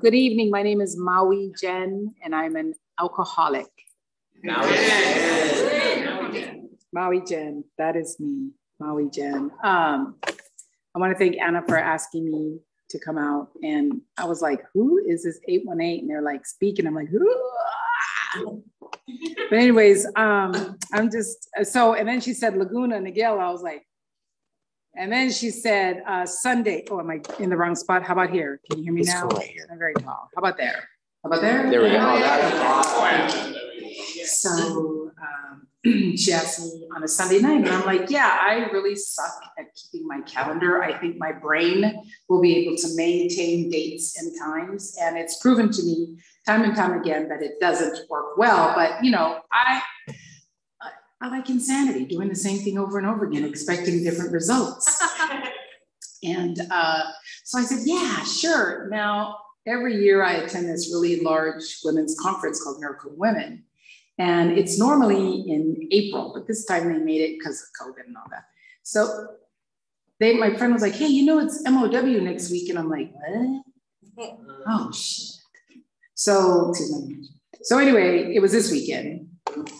Good evening. My name is Maui Jen, and I'm an alcoholic. Maui Jen. Maui Jen. That is me, Maui Jen. Um, I want to thank Anna for asking me to come out. And I was like, who is this 818? And they're like speaking. I'm like, who? But anyways, um, I'm just so, and then she said Laguna Niguel. I was like, and then she said, uh, Sunday. Oh, am I in the wrong spot? How about here? Can you hear me It's now? cool right here. I'm very tall. How about there? How about there? There we go. Oh, So um, she asked me on a Sunday night, and I'm like, yeah, I really suck at keeping my calendar. I think my brain will be able to maintain dates and times. And it's proven to me time and time again that it doesn't work well. But, you know, I, I- like insanity, doing the same thing over and over again, expecting different results. And uh, so I said, yeah, sure. Now, every year I attend this really large women's conference called Miracle Women. And it's normally in April, but this time they made it because of COVID and all that. So they, my friend was like, hey, you know, it's MOW next week. And I'm like, what? Oh, shit. So, excuse me. So anyway, it was this weekend.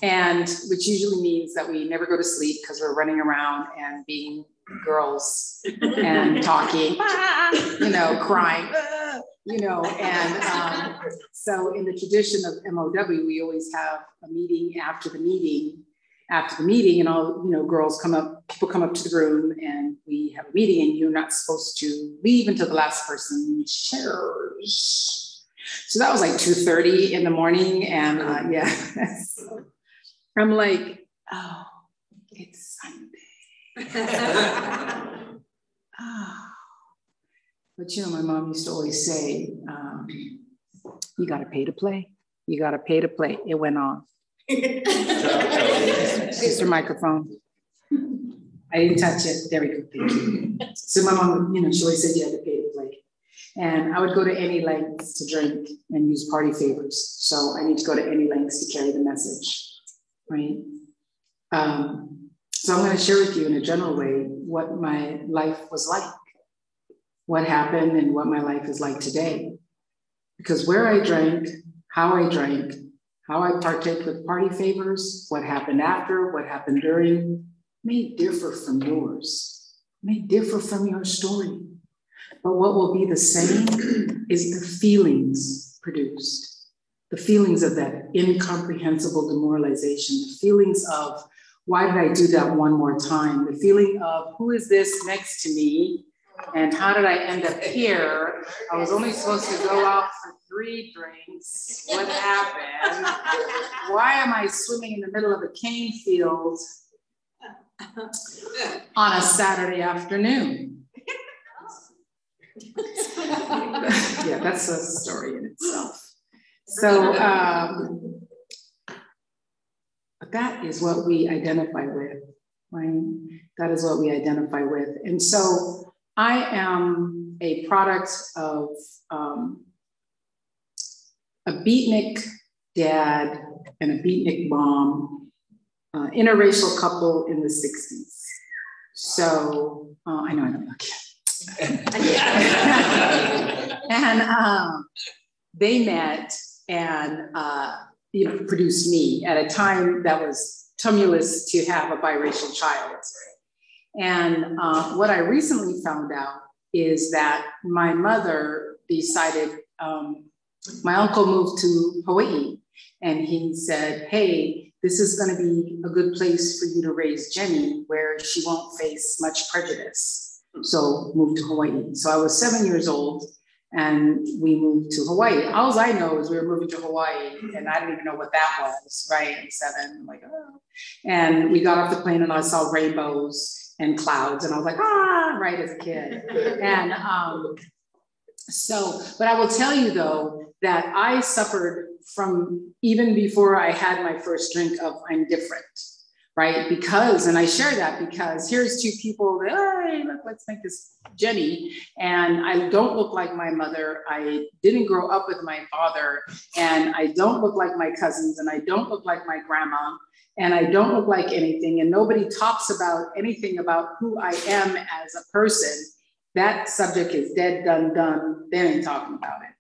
And which usually means that we never go to sleep because we're running around and being girls and talking, you know, crying, you know, and um, so in the tradition of MOW, we always have a meeting after the meeting. After the meeting, and all you know, girls come up, people come up to the room, and we have a meeting, and you're not supposed to leave until the last person shares. So that was like two thirty in the morning, and uh, yeah, I'm like, oh, it's Sunday. Ah. But you know, my mom used to always say, um, you got to pay to play. You got to pay to play. It went off. Sister microphone. I didn't touch it. There we go. Thank you. So my mom, you know, she always said you had to pay to play. And I would go to any lengths to drink and use party favors. So I need to go to any lengths to carry the message, right? Um, so I'm going to share with you in a general way what my life was like, what happened, and what my life is like today. Because where I drank, how I drank, how I partake with party favors, what happened after, what happened during, may differ from yours, may differ from your story. But what will be the same is the feelings produced, the feelings of that incomprehensible demoralization, the feelings of why did I do that one more time? The feeling of who is this next to me? And how did I end up here? I was only supposed to go out for three drinks. What happened? Why am I swimming in the middle of a cane field on a Saturday afternoon? yeah, that's a story in itself. So, um, but that is what we identify with, right? That is what we identify with. And so I am a product of um, a beatnik dad and a beatnik mom, uh, interracial couple in the 60s. So uh, I know I don't and um, they met and uh, you know, produced me at a time that was tumultuous to have a biracial child. And uh, what I recently found out is that my mother decided, um, my uncle moved to Hawaii and he said, hey, this is going to be a good place for you to raise Jenny where she won't face much prejudice. So moved to Hawaii. So I was seven years old and we moved to Hawaii. All I know is we were moving to Hawaii and I didn't even know what that was, right? At seven, I'm like, oh. And we got off the plane and I saw rainbows and clouds and I was like, ah, right as a kid. And um, so, but I will tell you though, that I suffered from even before I had my first drink of I'm different right? Because, and I share that because here's two people that, hey, look, let's make this Jenny. And I don't look like my mother. I didn't grow up with my father. And I don't look like my cousins. And I don't look like my grandma. And I don't look like anything. And nobody talks about anything about who I am as a person. That subject is dead, done, done. They ain't talking about it.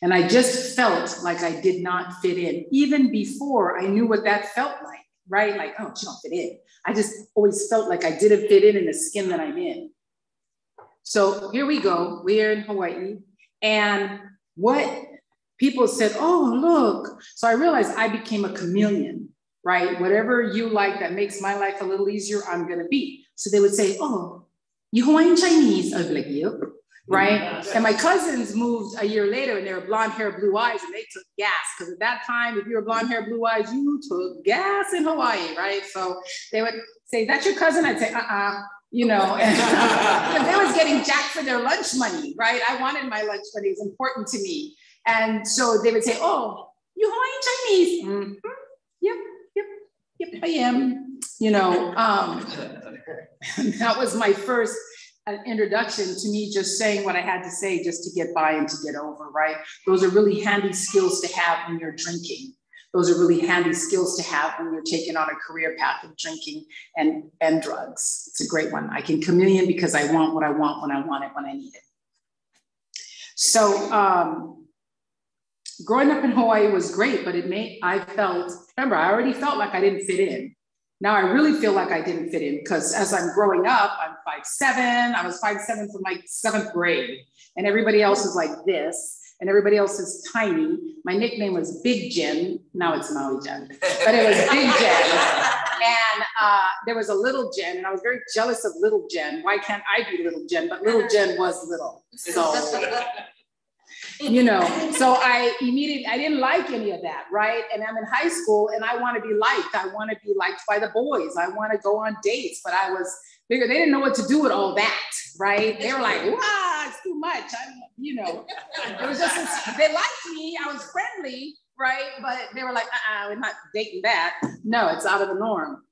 And I just felt like I did not fit in, even before I knew what that felt like, right? Like, oh, she don't fit in. I just always felt like I didn't fit in in the skin that I'm in. So here we go. We're in Hawaii. And what people said, oh, look. So I realized I became a chameleon, right? Whatever you like that makes my life a little easier, I'm going to be. So they would say, oh, you Hawaiian Chinese? I'd be like, yep. Right. And my cousins moved a year later and they were blonde hair, blue eyes, and they took gas. Because at that time, if you were blonde hair, blue eyes, you took gas in Hawaii, right? So they would say, That's your cousin? I'd say, uh uh you know, and they was getting jacked for their lunch money, right? I wanted my lunch money, it was important to me. And so they would say, Oh, you Hawaiian Chinese? Mm-hmm. Yep, yep, yep, I am. You know, um, that was my first an introduction to me just saying what I had to say just to get by and to get over, right? Those are really handy skills to have when you're drinking. Those are really handy skills to have when you're taking on a career path of drinking and, and drugs. It's a great one. I can chameleon because I want what I want when I want it, when I need it. So um, growing up in Hawaii was great, but it made, I felt, remember, I already felt like I didn't fit in. Now I really feel like I didn't fit in because as I'm growing up, I'm five seven. I was five seven from like seventh grade, and everybody else is like this, and everybody else is tiny. My nickname was Big Jen. Now it's Maui Jen, but it was Big Jen. and uh, there was a little Jen, and I was very jealous of little Jen. Why can't I be little Jen? But little Jen was little, so you know so i immediately i didn't like any of that right? And i'm in high school and i want to be liked. I want to be liked by the boys. I want to go on dates but i was bigger they didn't know what to do with all that right? They were like wow it's too much. I you know it was just they liked me i was friendly right? But they were like uh-uh we're not dating that. No it's out of the norm.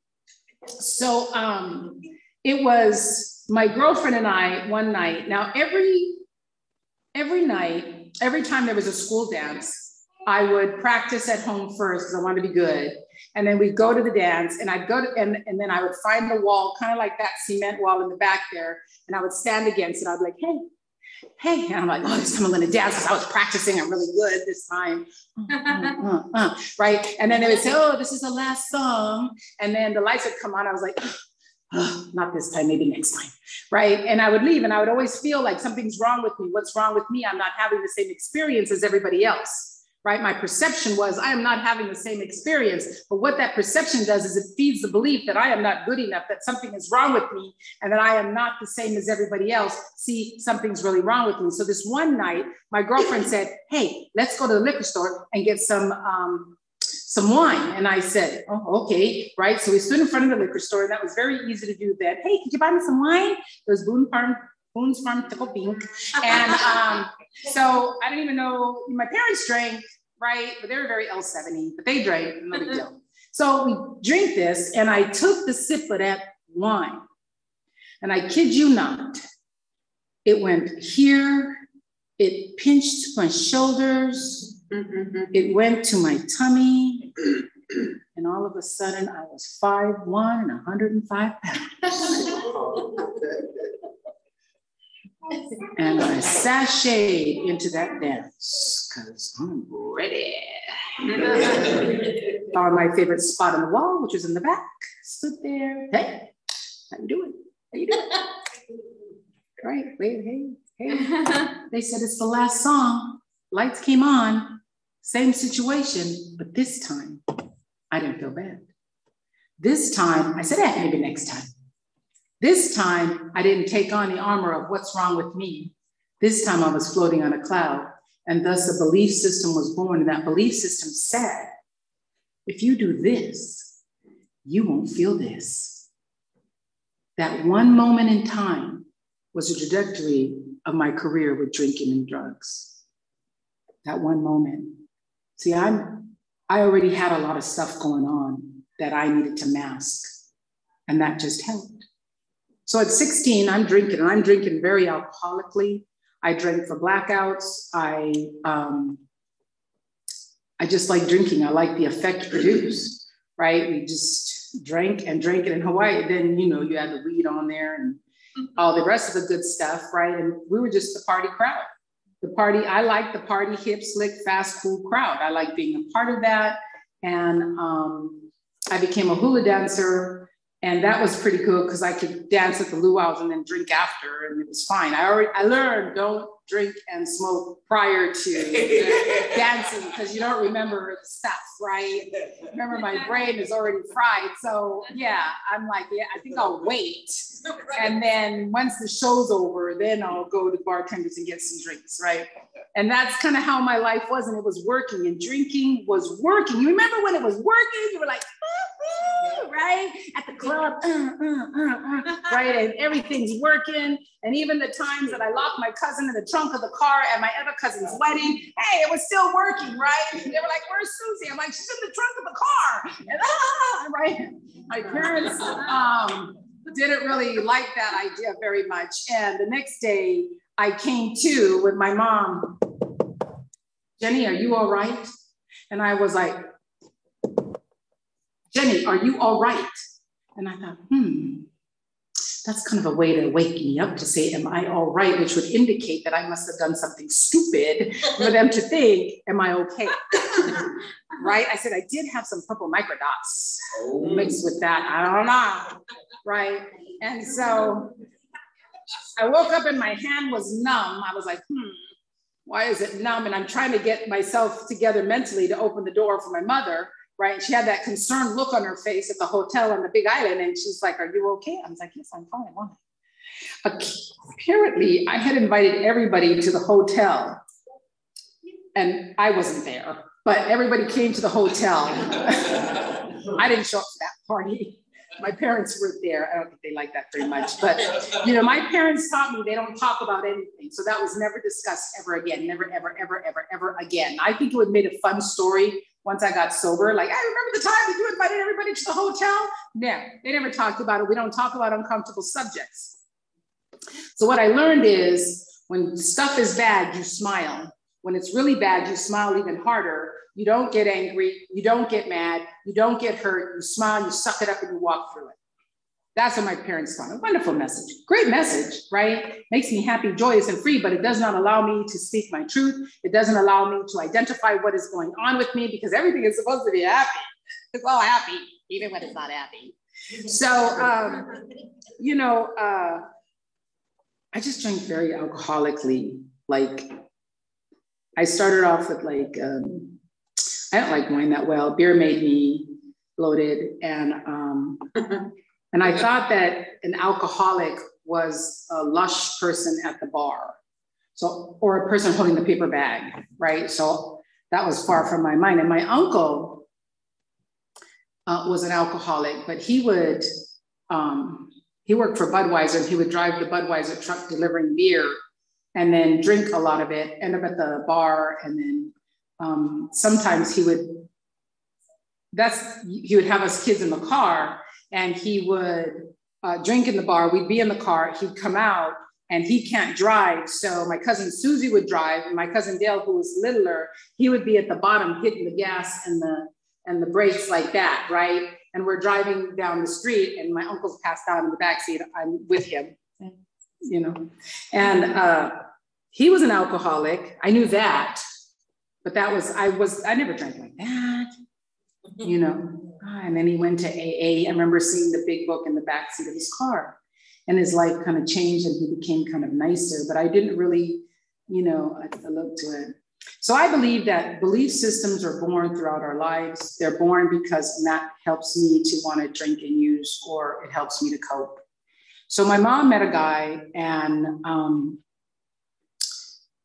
So um it was my girlfriend and i one night now every every night every time there was a school dance, I would practice at home first because I wanted to be good. And then we'd go to the dance and I'd go to, and, and then I would find the wall, kind of like that cement wall in the back there. And I would stand against it. I'd be like, hey, hey. And I'm like, oh, this time I'm going to dance because I was practicing. I'm really good this time. Right. And then they would say, oh, this is the last song. And then the lights would come on. I was like, not this time, maybe next time, right? And I would leave and I would always feel like something's wrong with me. What's wrong with me? I'm not having the same experience as everybody else, right? My perception was I am not having the same experience. But what that perception does is it feeds the belief that I am not good enough, that something is wrong with me, and that I am not the same as everybody else. See, something's really wrong with me. So this one night, my girlfriend said, Hey, let's go to the liquor store and get some um, some wine. And I said, oh, okay, right. So we stood in front of the liquor store, and that was very easy to do that. Hey, could you buy me some wine? It was Boone Farm, Boone's Farm Tickle Pink. And um, so I didn't even know my parents drank, right? But they were very L70, but they drank, no big deal. So we drink this, and I took the sip of that wine. And I kid you not, it went here, it pinched my shoulders, Mm-hmm. It went to my tummy, and all of a sudden I was five one and 105 pounds. and I sashayed into that dance because I'm ready. Found my favorite spot on the wall, which was in the back. Stood there. Hey, how you doing? How you doing? Great. wait, hey, hey. They said it's the last song. Lights came on. Same situation, but this time I didn't feel bad. This time I said, eh, maybe next time. This time I didn't take on the armor of what's wrong with me. This time I was floating on a cloud. And thus a belief system was born. And that belief system said, if you do this, you won't feel this. That one moment in time was a trajectory of my career with drinking and drugs. That one moment. See, I'm I already had a lot of stuff going on that I needed to mask, and that just helped. So at 16, I'm drinking, and I'm drinking very alcoholically. I drank for blackouts. I um, I just like drinking. I like the effect produced, right? We just drank and drank it in Hawaii. Then you know you had the weed on there and all the rest of the good stuff, right? And we were just the party crowd. The party. I like the party, hip, slick, fast, cool crowd. I like being a part of that. And um, I became a hula dancer and that was pretty cool because I could dance at the luau's and then drink after, and it was fine. I already I learned don't drink and smoke prior to dancing because you don't remember the stuff, right? Remember, my brain is already fried. So yeah, I'm like, yeah, I think I'll wait, and then once the show's over, then I'll go to bartenders and get some drinks, right? And that's kind of how my life was, and it was working, and drinking was working. You remember when it was working? You were like, right? At the club, uh, uh, uh, right? And everything's working. And even the times that I locked my cousin in the trunk of the car at my other cousin's wedding, hey, it was still working, right? They were like, where's Susie? I'm like, she's in the trunk of the car. And ah, right? My parents um, didn't really like that idea very much. And the next day, I came to with my mom, Jenny, are you all right? And I was like, Jenny, are you all right? And I thought, hmm, that's kind of a way to wake me up to say, Am I all right? Which would indicate that I must have done something stupid for them to think, Am I okay? right? I said, I did have some purple microdots oh. mixed with that. I don't know. Right. And so I woke up and my hand was numb. I was like, Hmm, why is it numb? And I'm trying to get myself together mentally to open the door for my mother right? And she had that concerned look on her face at the hotel on the Big Island, and she's like, "Are you okay?" I was like, "Yes, I'm fine. Why?" Apparently, I had invited everybody to the hotel, and I wasn't there, but everybody came to the hotel. I didn't show up for that party. My parents weren't there. I don't think they like that very much, but you know, my parents taught me they don't talk about anything, so that was never discussed ever again. Never, ever, ever, ever, ever again. I think it would have made a fun story once I got sober, like, I remember the time that you invited everybody to the hotel. No, they never talked about it. We don't talk about uncomfortable subjects. So, what I learned is when stuff is bad, you smile. When it's really bad, you smile even harder. You don't get angry. You don't get mad. You don't get hurt. You smile, you suck it up, and you walk through it. That's what my parents taught. A wonderful message. Great message, right? Makes me happy, joyous, and free, but it does not allow me to speak my truth. It doesn't allow me to identify what is going on with me because everything is supposed to be happy. It's all happy, even when it's not happy. So, um, you know, uh, I just drank very alcoholically. Like, I started off with like, um, I don't like wine that well. Beer made me bloated, and um, And I thought that an alcoholic was a lush person at the bar. So, or a person holding the paper bag, right? So that was far from my mind. And my uncle uh, was an alcoholic, but he would, um, he worked for Budweiser and he would drive the Budweiser truck delivering beer and then drink a lot of it, end up at the bar. And then um, sometimes he would, that's, he would have us kids in the car and he would uh, drink in the bar. We'd be in the car. He'd come out and he can't drive. So my cousin Susie would drive, and my cousin Dale, who was littler, he would be at the bottom hitting the gas and the and the brakes like that, right? And we're driving down the street, and my uncle's passed out in the back seat. I'm with him, you know, and uh, he was an alcoholic. I knew that, but that was I was I never drank like that, you know. And then he went to AA. I remember seeing the big book in the back seat of his car. And his life kind of changed and he became kind of nicer. But I didn't really, you know, I, looked to it. So I believe that belief systems are born throughout our lives. They're born because that helps me to want to drink and use, or it helps me to cope. So my mom met a guy and um,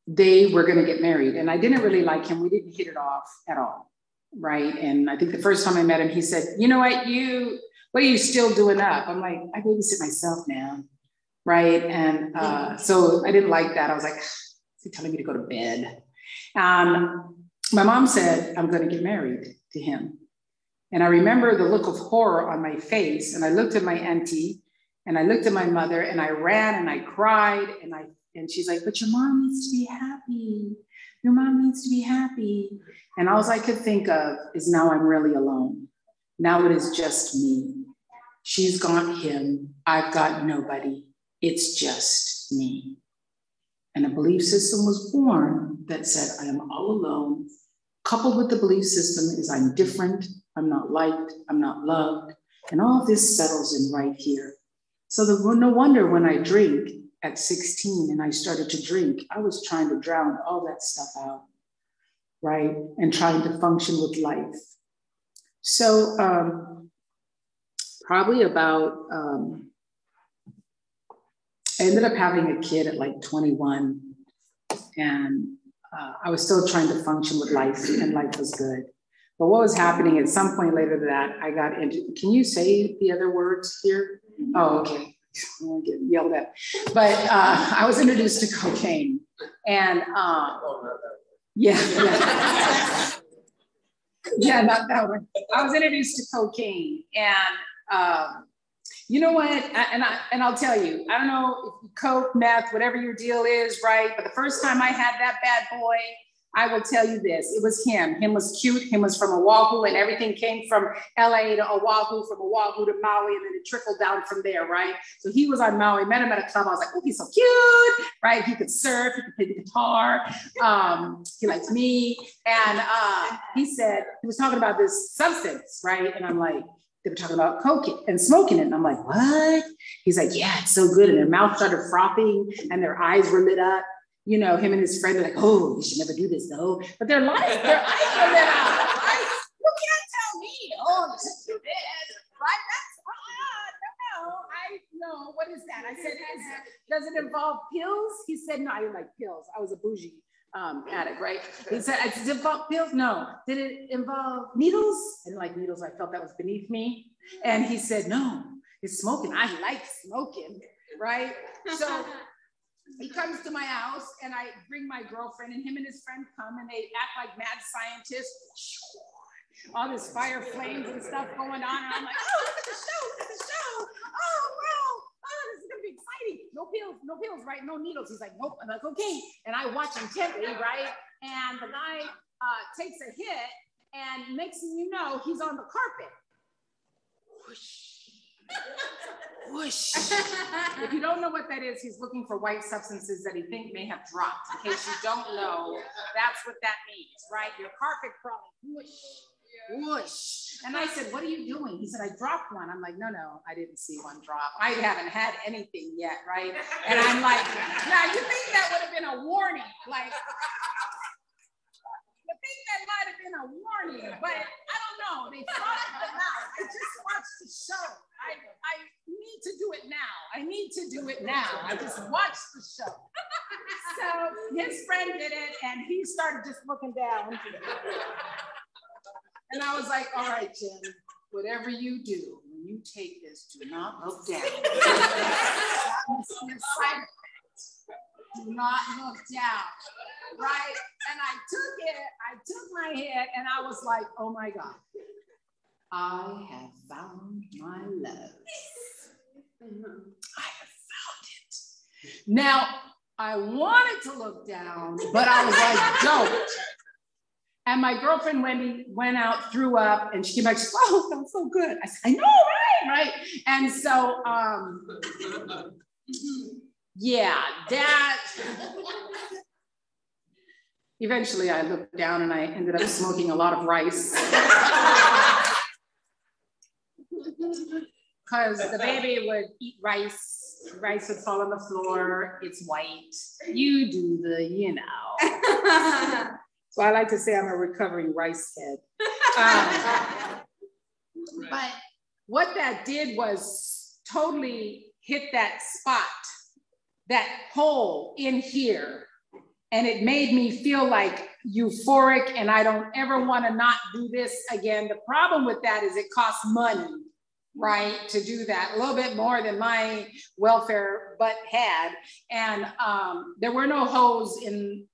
they were going to get married. And I didn't really like him. We didn't hit it off at all right? And I think the first time I met him, he said, "You know what? You what are you still doing up?" I'm like, "I babysit myself now." Right. And uh, so I didn't like that. I was like, is he telling me to go to bed? Um, my mom said, I'm going to get married to him. And I remember the look of horror on my face. And I looked at my auntie and I looked at my mother and I ran and I cried. And I and she's like, but your mom needs to be happy. Your mom needs to be happy. And all I could think of is now I'm really alone. Now it is just me. She's got him. I've got nobody. It's just me. And a belief system was born that said, I am all alone. Coupled with the belief system is I'm different, I'm not liked, I'm not loved. And all this settles in right here. So the, no wonder when I drink at 16 and I started to drink, I was trying to drown all that stuff out, right? And trying to function with life. So um, probably about, um, I ended up having a kid at like 21 and uh, I was still trying to function with life and life was good. But what was happening at some point later that I got into, can you say the other words here? Oh, okay. I won't get yelled at. But uh, I was introduced to cocaine. And uh, yeah, yeah. yeah, not that one. I was introduced to cocaine. And um, you know what? And I and I'll tell you, I don't know if you coke, meth, whatever your deal is, right? But the first time I had that bad boy, I will tell you this: it was him. Him was cute. Him was from Oahu, and everything came from LA to Oahu, from Oahu to Maui, and then it trickled down from there, right? So he was on Maui. Met him at a club. I was like, oh, he's so cute, right? He could surf. He could play the guitar. Um, he likes me, and uh, he said he was talking about this substance, right? And I'm like they were talking about coke and smoking it. And I'm like, what? He's like, yeah, it's so good. And their mouth started frothing and their eyes were lit up. You know, him and his friend are like, oh, you should never do this though. But their life, their eyes are lit up. Right? You can't tell me, oh, you should do this. Right? That's uh, no, no. I know. What is that? I said, does it involve pills? He said, no, I didn't like pills. I was a bougie um, addict, right? He said, did it involve pills? No. Did it involve needles? I didn't like needles. I felt that was beneath me. And he said, no, it's smoking. I like smoking, right? So he comes to my house and I bring my girlfriend and him and his friend come and they act like mad scientists. All this fire flames and stuff going on. And I'm like, oh, look at the show, look at the show. Oh, wow Oh, this is going to be exciting. No pills, no pills, right? No needles. He's like, nope. I'm like, okay. And I watch intently, right? And the guy uh, takes a hit, and next thing you know, he's on the carpet. Whoosh. Whoosh. if you don't know what that is, he's looking for white substances that he think may have dropped. In case you don't know, that's what that means, right? Your carpet crawling. Whoosh whoosh. And I said, What are you doing? He said, I dropped one. I'm like, No, no, I didn't see one drop. I haven't had anything yet, right? And I'm like, Now you think that would have been a warning? Like, you think that might have been a warning, but I don't know. They thought it. I just watched the show. I, I need to do it now. I need to do it now. I just watched the show. So his friend did it, and he started just looking down. And I was like, all right, Jen, whatever you do, when you take this, do not look down. do not look down. Right? And I took it, I took my head, and I was like, oh my God, I have found my love. I have. Now, I wanted to look down, but I was like, don't. And my girlfriend Wendy went out, threw up, and she came back. She said, "Oh, felt so good." I said, "I know, right, right." And so, um, yeah, that. Eventually, I looked down and I ended up smoking a lot of rice. Because the baby would eat rice, rice would fall on the floor, it's white. You do the, you know. So I like to say I'm a recovering rice head. Um, but what that did was totally hit that spot, that hole in here. And it made me feel like euphoric and I don't ever want to not do this again. The problem with that is it costs money, right, to do that, a little bit more than my welfare butt had. And um, there were no hoes in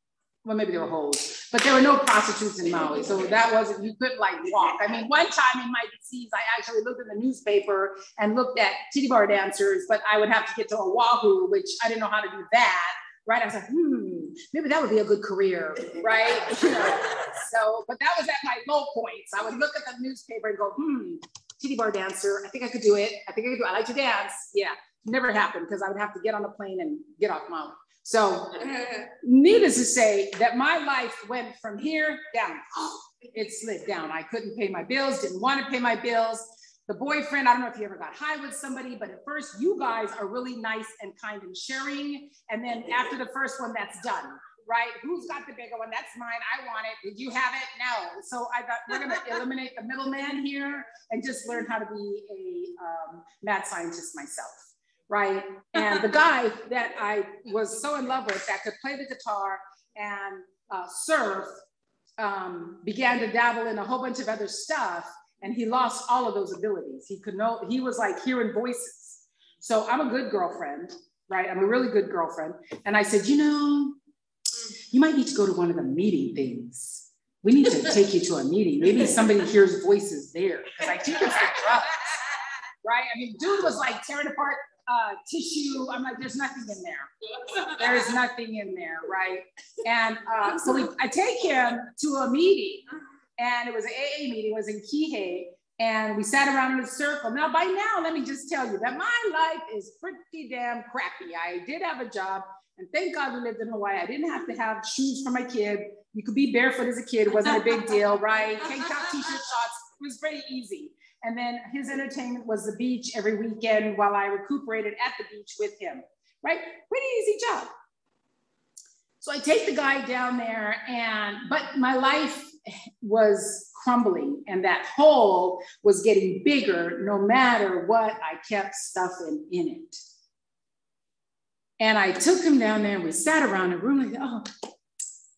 well, maybe there were holes, but there were no prostitutes in Maui. So that wasn't, you couldn't like walk. I mean, one time in my disease, I actually looked in the newspaper and looked at titty bar dancers, but I would have to get to Oahu, which I didn't know how to do that. Right. I was like, hmm, maybe that would be a good career. Right. So, but that was at my low points. I would look at the newspaper and go, hmm, titty bar dancer. I think I could do it. I think I could do it. I like to dance. Yeah. Never happened because I would have to get on a plane and get off Maui. So, needless to say, that my life went from here down. It slid down. I couldn't pay my bills, didn't want to pay my bills. The boyfriend, I don't know if you ever got high with somebody, but at first, you guys are really nice and kind and sharing. And then after the first one, that's done right? Who's got the bigger one? That's mine. I want it. Did you have it? No. So I thought we're going to eliminate the middleman here and just learn how to be a um, mad scientist myself, right? And the guy that I was so in love with that could play the guitar and uh, surf um, began to dabble in a whole bunch of other stuff, and he lost all of those abilities. He could know. He was like hearing voices. So I'm a good girlfriend, right? I'm a really good girlfriend. And I said, you know, you might need to go to one of the meeting things. We need to take you to a meeting. Maybe somebody hears voices there because I think it's the drugs, right? I mean, dude was like tearing apart uh, tissue. I'm like, there's nothing in there. There's nothing in there, right? And uh, so we, I take him to a meeting, and it was an AA meeting. It was in Kihei, and we sat around in a circle. Now, by now, let me just tell you that my life is pretty damn crappy. I did have a job. And thank God we lived in Hawaii. I didn't have to have shoes for my kid. You could be barefoot as a kid. It wasn't a big deal, right? Tank top, t-shirt, shorts. It was pretty easy. And then his entertainment was the beach every weekend while I recuperated at the beach with him, right? Pretty easy job. So I take the guy down there and, but my life was crumbling and that hole was getting bigger no matter what I kept stuffing in it. And I took him down there and we sat around the room like, oh,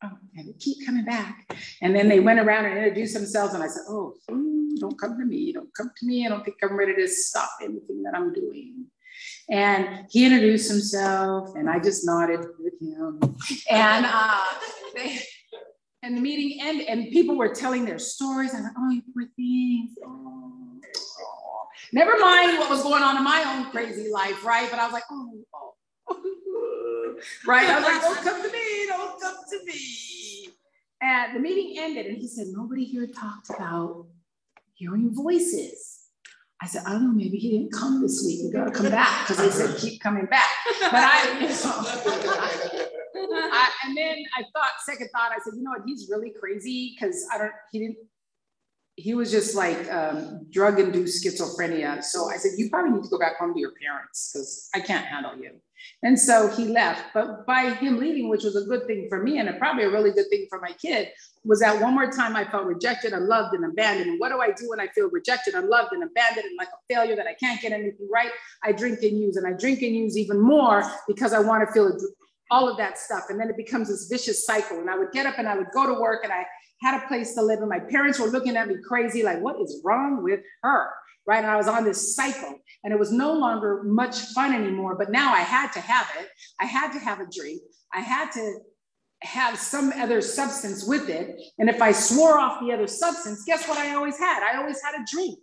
oh, and they keep coming back. And then they went around and introduced themselves. And I said, oh, mm, don't come to me. Don't come to me. I don't think I'm ready to stop anything that I'm doing. And he introduced himself and I just nodded with him. And uh, they, and the meeting ended and people were telling their stories. And I'm like, oh, you poor things. Oh, oh. Never mind what was going on in my own crazy life, right? But I was like, oh, oh right? I was like, don't come to me, don't come to me. And the meeting ended, and he said, nobody here talked about hearing voices. I said, I don't know, maybe he didn't come this week. We gotta come back because they said keep coming back. But I, I, and then I thought, second thought, I said, you know what, he's really crazy because I don't, he didn't, he was just like um, drug induced schizophrenia. So I said, you probably need to go back home to your parents because I can't handle you. And so he left. But by him leaving, which was a good thing for me and probably a really good thing for my kid, was that one more time I felt rejected, unloved, and abandoned. And what do I do when I feel rejected, unloved, and abandoned, and like a failure that I can't get anything right? I drink and use, and I drink and use even more because I want to feel all of that stuff. And then it becomes this vicious cycle. And I would get up and I would go to work, and I had a place to live, and my parents were looking at me crazy, like, what is wrong with her? Right? And I was on this cycle and it was no longer much fun anymore. But now I had to have it. I had to have a drink. I had to have some other substance with it. And if I swore off the other substance, guess what I always had? I always had a drink.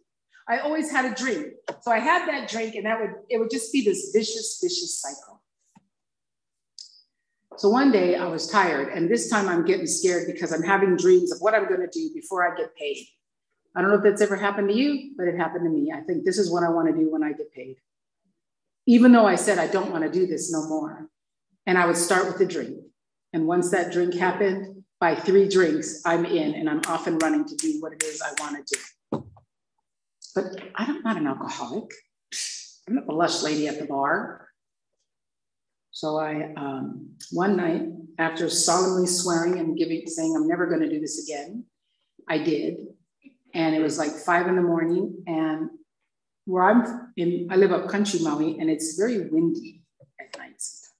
I always had a drink. So I had that drink and that would it would just be this vicious, vicious cycle. So one day I was tired, and this time I'm getting scared because I'm having dreams of what I'm going to do before I get paid. I don't know if that's ever happened to you, but it happened to me. I think this is what I want to do when I get paid. Even though I said I don't want to do this no more. And I would start with a drink. And once that drink happened, by three drinks, I'm in and I'm off and running to do what it is I want to do. But I'm not an alcoholic. I'm not the lush lady at the bar. So I, um, one night, after solemnly swearing and giving, saying I'm never going to do this again, I did and it was like five in the morning. And where I'm in, I live up country Maui, and it's very windy at night sometimes.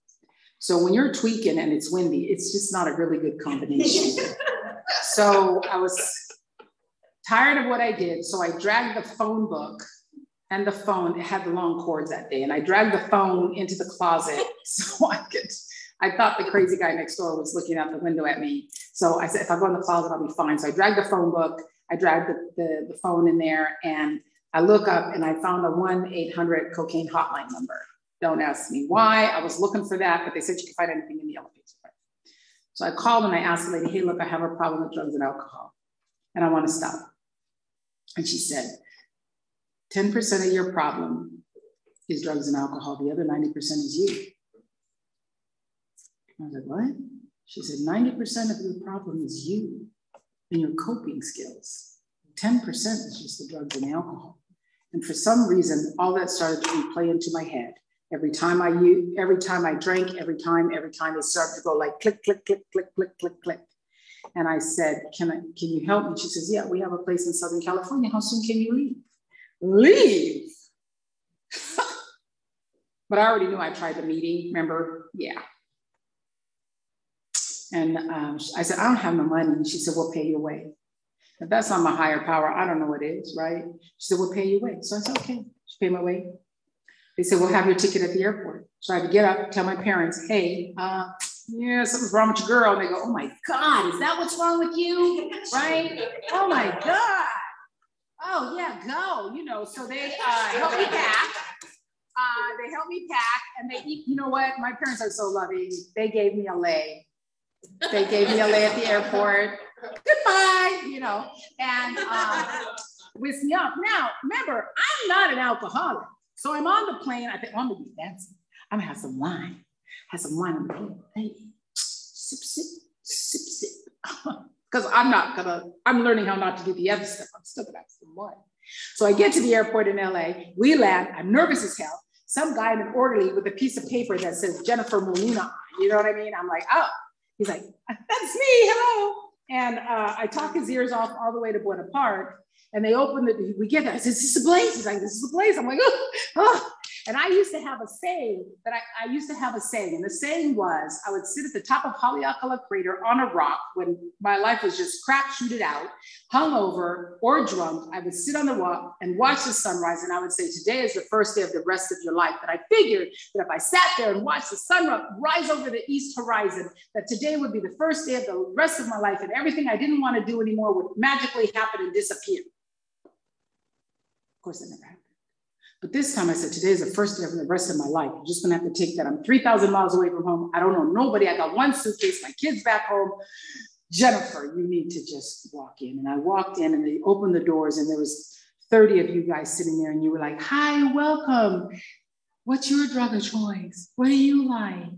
So when you're tweaking and it's windy, it's just not a really good combination. so I was tired of what I did. So I dragged the phone book and the phone, it had the long cords that day. And I dragged the phone into the closet so I could, I thought the crazy guy next door was looking out the window at me. So I said, if I go in the closet, I'll be fine. So I dragged the phone book I dragged the, the, the phone in there and I look up and I found a 1 800 cocaine hotline number. Don't ask me why. I was looking for that, but they said you could find anything in the elevator. So I called and I asked the lady, hey, look, I have a problem with drugs and alcohol and I want to stop. And she said, 10% of your problem is drugs and alcohol. The other 90% is you. I was like, what? She said, 90% of your problem is you and your coping skills. 10% is just the drugs and alcohol. And for some reason, all that started to replay into my head. Every time I every time I drank, every time, every time it started to go like click, click, click, click, click, click, click. And I said, Can I can you help me? She says, Yeah, we have a place in Southern California. How soon can you leave? Leave. but I already knew I tried the meeting, remember? Yeah. And um, I said, I don't have no money. And she said, We'll pay your way. If that's not my higher power, I don't know what is, right? She said, We'll pay your way. So I said, Okay. She paid my way. They said, We'll have your ticket at the airport. So I had to get up, tell my parents, Hey, uh, yeah, something's wrong with your girl. And they go, Oh my God, is that what's wrong with you? Right? Oh my God. Oh, yeah, go. You know, so they uh, helped me pack. Uh, they helped me pack and they, you know what? My parents are so loving. They gave me a lei they gave me a lei at the airport. Goodbye, you know, and um, with me up. Now, remember, I'm not an alcoholic. So I'm on the plane. I think, oh, I'm gonna be fancy. I'm gonna have some wine. Have some wine on the plane. Sip, sip, sip, sip. Because I'm not gonna, I'm learning how not to do the other stuff. I'm still gonna have some wine. So I get to the airport in LA. We land. I'm nervous as hell. Some guy in an orderly with a piece of paper that says Jennifer Molina. You know what I mean? I'm like, oh, He's like, that's me, hello. And uh, I talk his ears off all the way to Buena Park. And they open the, we get is this a place? He's like, this is a place. I'm like, oh, oh. And I used to have a saying that I, I used to have a saying, and the saying was I would sit at the top of Haleakala Crater on a rock when my life was just crap shooted out, hungover or drunk. I would sit on the rock and watch the sunrise, and I would say, Today is the first day of the rest of your life. But I figured that if I sat there and watched the sun rise over the east horizon, that today would be the first day of the rest of my life, and everything I didn't want to do anymore would magically happen and disappear. Of course, it never happened. But this time I said, today is the first day of the rest of my life. I'm just gonna have to take that. I'm 3,000 miles away from home. I don't know nobody. I got one suitcase, my kids back home. Jennifer, you need to just walk in. And I walked in and they opened the doors and there was 30 of you guys sitting there and you were like, hi, welcome. What's your drug of choice? What do you like?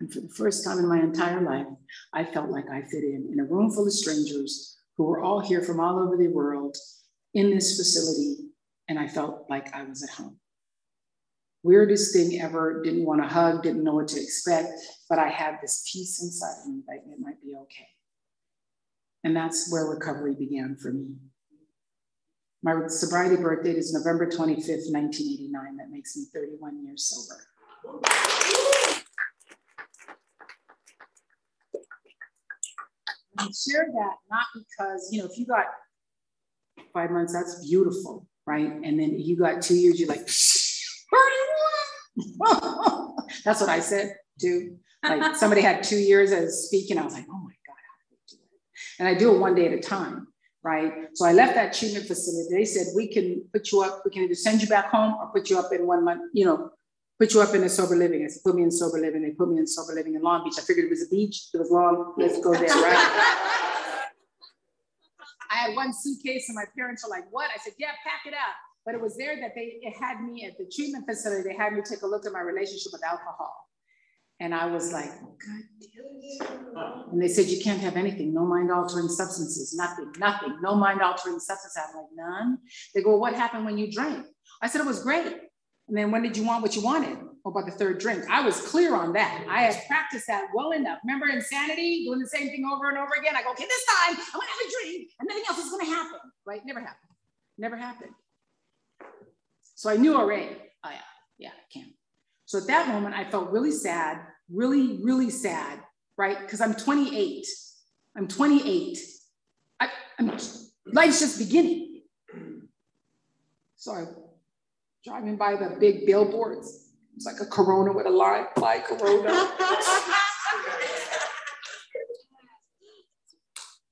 And for the first time in my entire life, I felt like I fit in in a room full of strangers who were all here from all over the world in this facility and I felt like I was at home. Weirdest thing ever, didn't want to hug, didn't know what to expect, but I had this peace inside me like it might be okay. And that's where recovery began for me. My sobriety birth date is November 25th, 1989. That makes me 31 years sober. I share that not because, you know, if you got five months, that's beautiful right? And then you got two years, you're like, that's what I said too. Like somebody had two years as speaking, I was like, oh my God, how do I do it? And I do it one day at a time, right? So I left that treatment facility. They said, we can put you up, we can either send you back home or put you up in one month, you know, put you up in a sober living. I said, put me in sober living. They put me in sober living in Long Beach. I figured it was a beach. It was long. Let's go there, right? I had one suitcase and my parents were like, what? I said, yeah, pack it up. But it was there that they it had me at the treatment facility. They had me take a look at my relationship with alcohol. And I was like, God And they said, you can't have anything, no mind altering substances, nothing, nothing, no mind altering substances. I'm like, none. They go, what happened when you drank? I said, it was great. And then when did you want what you wanted? About the third drink. I was clear on that. I had practiced that well enough. Remember insanity, doing the same thing over and over again? I go, okay, this time I'm gonna have a drink and nothing else is gonna happen, right? Never happened. Never happened. So I knew already, oh yeah, yeah, I can. So at that moment, I felt really sad, really, really sad, right? Because I'm 28. I'm 28. I, I'm, life's just beginning. So I'm driving by the big billboards it's like a Corona with a line, like Corona.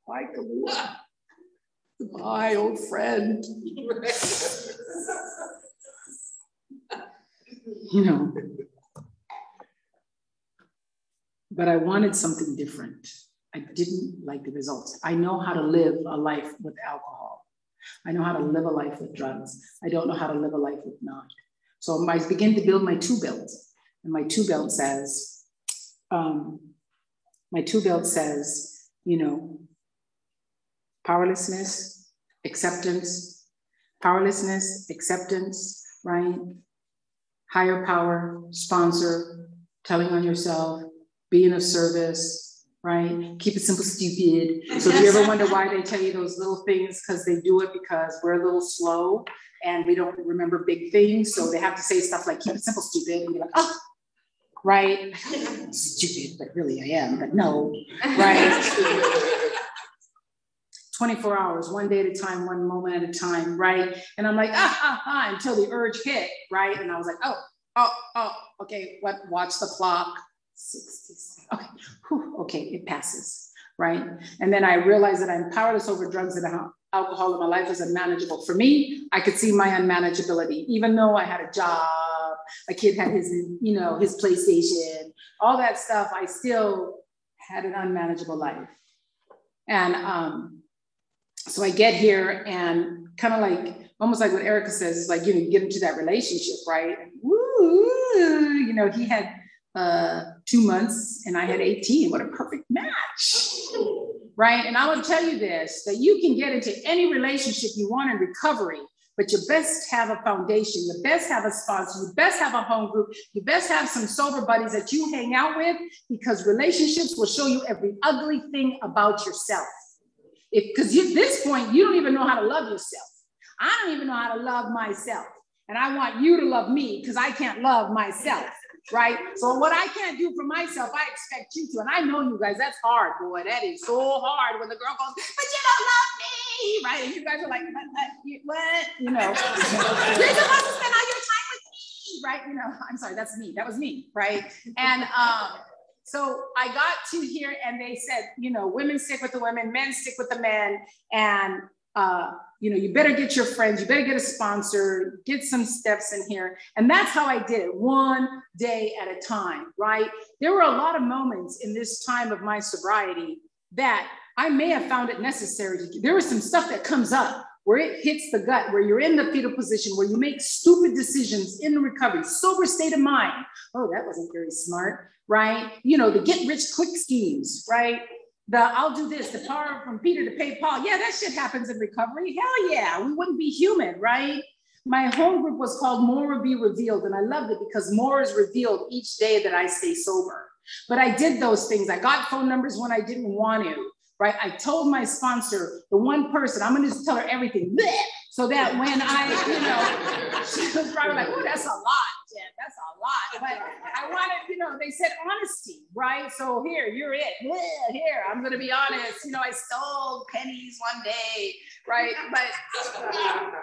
like Corona. Goodbye, old friend. you know. But I wanted something different. I didn't like the results. I know how to live a life with alcohol. I know how to live a life with drugs. I don't know how to live a life with not. So I begin to build my two belt. And my two belt says, um, my two belt says, you know, powerlessness, acceptance, powerlessness, acceptance, right? Higher power, sponsor, telling on yourself, being of service, right? Keep it simple, stupid. So if you ever wonder why they tell you those little things, because they do it because we're a little slow and we don't remember big things. So they have to say stuff like keep it simple, stupid, and be like, oh, right? stupid, but really I am, but no, right? 24 hours, one day at a time, one moment at a time, right? And I'm like, ah, ah, ah, until the urge hit, right? And I was like, oh, oh, oh, okay, what? Watch the clock. 60, okay, Whew, okay, it passes, right? And then I realized that I'm powerless over drugs and alcohol and my life is unmanageable. For me, I could see my unmanageability, even though I had a job, a kid had his, you know, his PlayStation, all that stuff, I still had an unmanageable life. And um, so I get here and kind of like, almost like what Erica says, it's like, you know, get into that relationship, right? Woo, you know, he had uh, two months and I had 18. What a perfect match, right? And I will tell you this that you can get into any relationship you want in recovery, but you best have a foundation, you best have a sponsor, you best have a home group, you best have some sober buddies that you hang out with because relationships will show you every ugly thing about yourself. Because at this point, you don't even know how to love yourself. I don't even know how to love myself. And I want you to love me because I can't love myself right? So what I can't do for myself, I expect you to. And I know you guys, that's hard, boy. That is so hard when the girl goes, but you don't love me, right? And you guys are like, what? You know, you're supposed to spend all your time with me, right? You know, I'm sorry, that's me. That was me, right? And um, so I got to here and they said, you know, women stick with the women, men stick with the men. And uh, you know, you better get your friends, you better get a sponsor, get some steps in here. And that's how I did it, one day at a time, right? There were a lot of moments in this time of my sobriety that I may have found it necessary to. There was some stuff that comes up where it hits the gut, where you're in the fetal position, where you make stupid decisions in recovery, sober state of mind. Oh, that wasn't very smart, right? You know, the get rich quick schemes, right? The I'll do this, the power from Peter to pay Paul. Yeah, that shit happens in recovery. Hell yeah, we wouldn't be human, right? My home group was called More Be Revealed, and I loved it because more is revealed each day that I stay sober. But I did those things. I got phone numbers when I didn't want to, right? I told my sponsor, the one person, I'm gonna just tell her everything, so that when I, you know, she was probably like, oh, that's a lot Jen, that's a lot. But I wanted, you know, they said honesty, right? So here, you're it. Here, I'm gonna be honest. You know, I stole pennies one day, right? But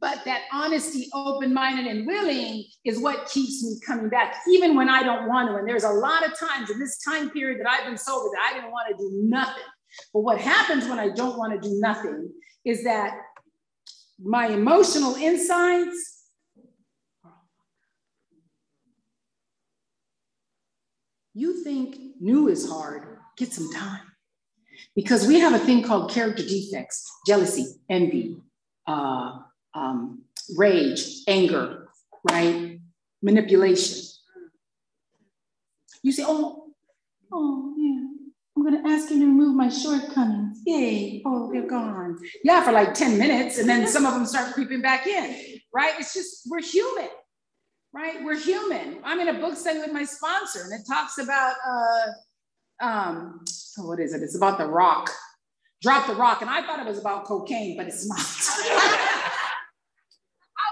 but that honesty, open-minded, and willing is what keeps me coming back, even when I don't want to. And there's a lot of times in this time period that I've been sober that I didn't want to do nothing. But what happens when I don't want to do nothing is that my emotional insides You think new is hard, get some time. Because we have a thing called character defects jealousy, envy, uh, um, rage, anger, right? Manipulation. You say, oh, oh, yeah, I'm gonna ask you to remove my shortcomings. Yay, oh, they're gone. Yeah, for like 10 minutes, and then some of them start creeping back in, right? It's just, we're human right? We're human. I'm in a book study with my sponsor, and it talks about uh, um, oh, what is it? It's about the rock. Drop the rock, and I thought it was about cocaine, but it's not. I was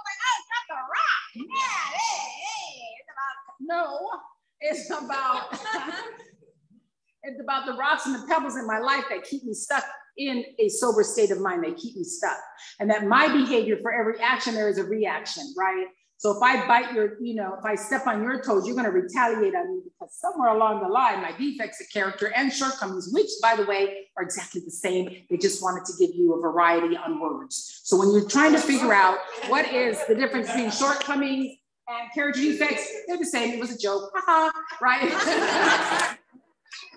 like, oh, drop the rock. Yeah, hey, hey. It's about no, it's about it's about the rocks and the pebbles in my life that keep me stuck in a sober state of mind. They keep me stuck, and that my behavior for every action there is a reaction, right? So if I bite your, you know, if I step on your toes, you're going to retaliate on me because somewhere along the line, my defects of character and shortcomings, which by the way are exactly the same, they just wanted to give you a variety on words. So when you're trying to figure out what is the difference between shortcomings and character defects, they're the same. It was a joke, haha, right?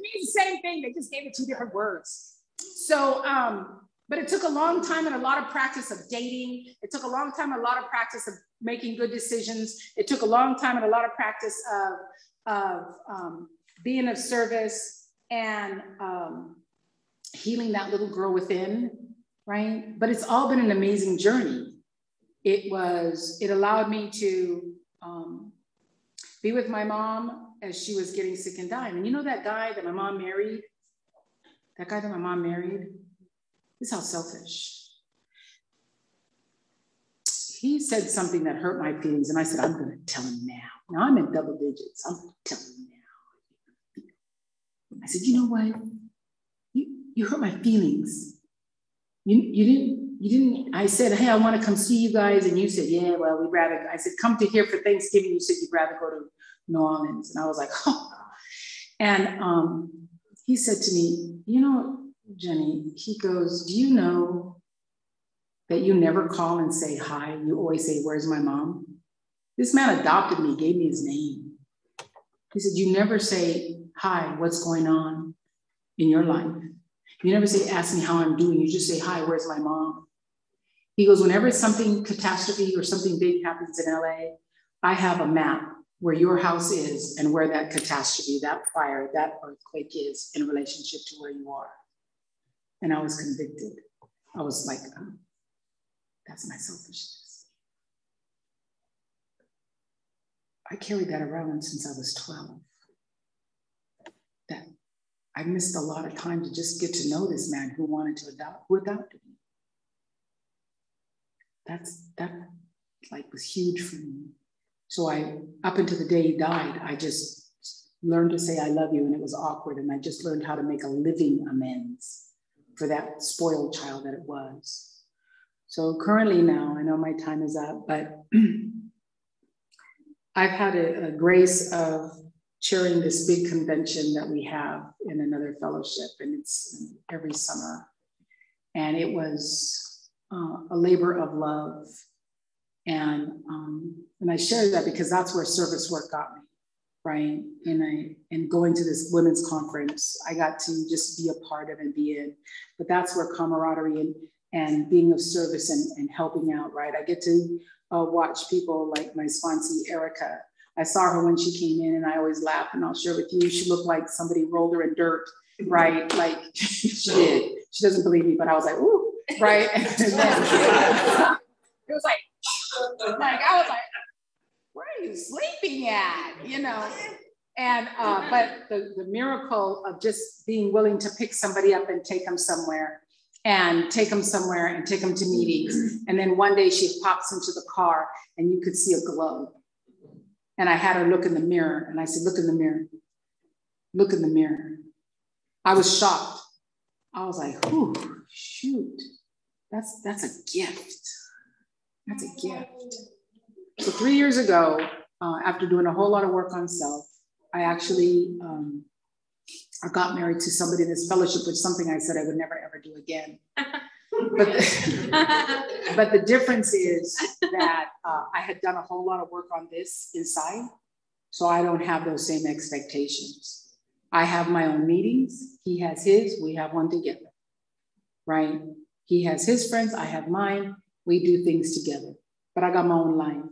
means the same thing. They just gave it two different words. So um, but it took a long time and a lot of practice of dating. It took a long time, a lot of practice of making good decisions. It took a long time and a lot of practice of, of um, being of service and um, healing that little girl within, right? But it's all been an amazing journey. It was, it allowed me to um, be with my mom as she was getting sick and dying. And you know that guy that my mom married? That guy that my mom married? This is how selfish. He said something that hurt my feelings, and I said, I'm going to tell him now. Now I'm in double digits. I'm going to tell him now. I said, You know what? You, you hurt my feelings. You, you didn't, you didn't, I said, Hey, I want to come see you guys. And you said, Yeah, well, we'd rather, I said, Come to here for Thanksgiving. You said you'd rather go to New Orleans. And I was like, Oh. And um, he said to me, You know, Jenny, he goes, Do you know that you never call and say hi? You always say, Where's my mom? This man adopted me, gave me his name. He said, You never say, Hi, what's going on in your life? You never say, Ask me how I'm doing. You just say, Hi, where's my mom? He goes, Whenever something catastrophe or something big happens in LA, I have a map where your house is and where that catastrophe, that fire, that earthquake is in relationship to where you are. And I was convicted. I was like, oh, that's my selfishness. I carried that around since I was 12. That I missed a lot of time to just get to know this man who wanted to adopt, who adopted me. That's that like was huge for me. So I, up until the day he died, I just learned to say I love you, and it was awkward, and I just learned how to make a living amends for that spoiled child that it was. So currently now, I know my time is up, but I've had a, a, grace of chairing this big convention that we have in another fellowship, and it's every summer. And it was uh, a labor of love. And, um, and I share that because that's where service work got me right? And I and going to this women's conference, I got to just be a part of and be in. But that's where camaraderie and and being of service and, and helping out, right? I get to uh, watch people like my sponsee Erica. I saw her when she came in, and I always laugh, and I'll share with you. She looked like somebody rolled her in dirt, right? Like she did. She doesn't believe me, but I was like, ooh, right? and then, it was like, like I was like, where are you sleeping at? You know. And uh, but the, the miracle of just being willing to pick somebody up and take them somewhere and take them somewhere and take them to meetings. And then one day she pops into the car and you could see a glow. And I had her look in the mirror and I said, Look in the mirror. Look in the mirror. I was shocked. I was like, "Whew, shoot. That's that's a gift. That's a gift. So three years ago, uh, after doing a whole lot of work on self, I actually um, I got married to somebody in this fellowship, which something I said I would never ever do again. but, the, but the difference is that uh, I had done a whole lot of work on this inside, so I don't have those same expectations. I have my own meetings. He has his. We have one together, right? He has his friends. I have mine. We do things together. But I got my own line.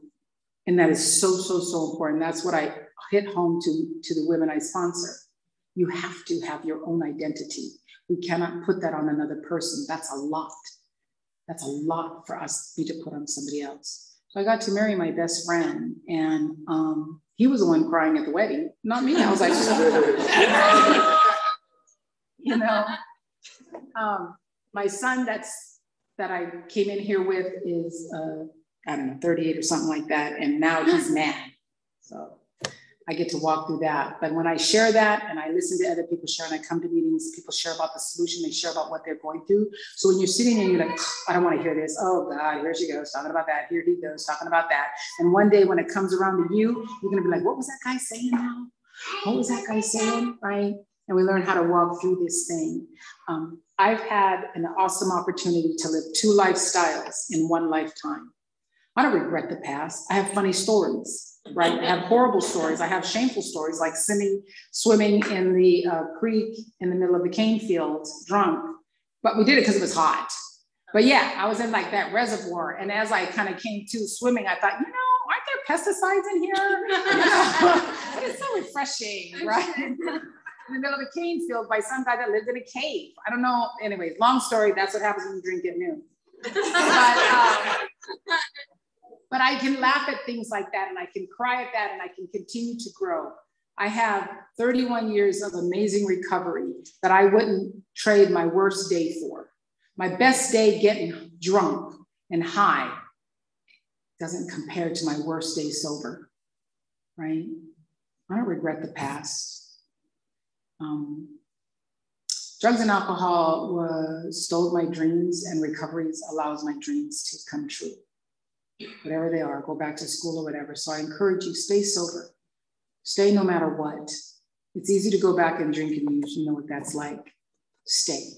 And that is so, so, so important. That's what I hit home to, to the women I sponsor. You have to have your own identity. We cannot put that on another person. That's a lot. That's a lot for us to put on somebody else. So I got to marry my best friend, and um, he was the one crying at the wedding, not me. I was like, you know, um, my son that's that I came in here with is uh, I don't know, 38 or something like that. And now he's mad. So I get to walk through that. But when I share that and I listen to other people share and I come to meetings, people share about the solution, they share about what they're going through. So when you're sitting there, you're like, I don't want to hear this. Oh God, here she goes, talking about that. Here he goes, talking about that. And one day when it comes around to you, you're going to be like, what was that guy saying now? What was that guy saying? Right? And we learn how to walk through this thing. Um, I've had an awesome opportunity to live two lifestyles in one lifetime. I don't regret the past. I have funny stories, right? I have horrible stories. I have shameful stories like swimming, swimming in the uh, creek in the middle of the cane fields, drunk. But we did it because it was hot. But yeah, I was in like that reservoir. And as I kind of came to swimming, I thought, you know, aren't there pesticides in here? but it's so refreshing, right? in the middle of a cane field by some guy that lived in a cave. I don't know. Anyways, long story. That's what happens when you drink at noon. but, um, but I can laugh at things like that and I can cry at that and I can continue to grow. I have 31 years of amazing recovery that I wouldn't trade my worst day for. My best day getting drunk and high doesn't compare to my worst day sober, right? I don't regret the past. Um, drugs and alcohol was, stole my dreams, and recoveries allows my dreams to come true. Whatever they are, go back to school or whatever. So I encourage you, stay sober. Stay no matter what. It's easy to go back and drink and you know what that's like. Stay.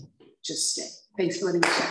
Just stay. Thanks for letting me share.